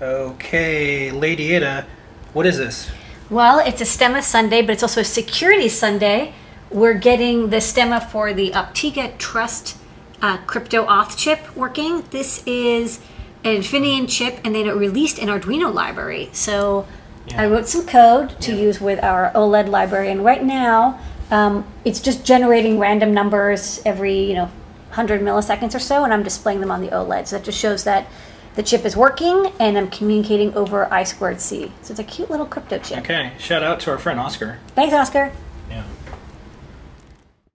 Okay, Lady Ada, what is this? Well, it's a stemma Sunday, but it's also a security Sunday. We're getting the stemma for the Optiga Trust uh, crypto auth chip working. This is an Infineon chip, and then it released an Arduino library. So I wrote some code to use with our OLED library, and right now um, it's just generating random numbers every you know 100 milliseconds or so, and I'm displaying them on the OLED. So that just shows that the chip is working, and I'm communicating over I squared C. So it's a cute little crypto chip. Okay, shout out to our friend Oscar. Thanks, Oscar.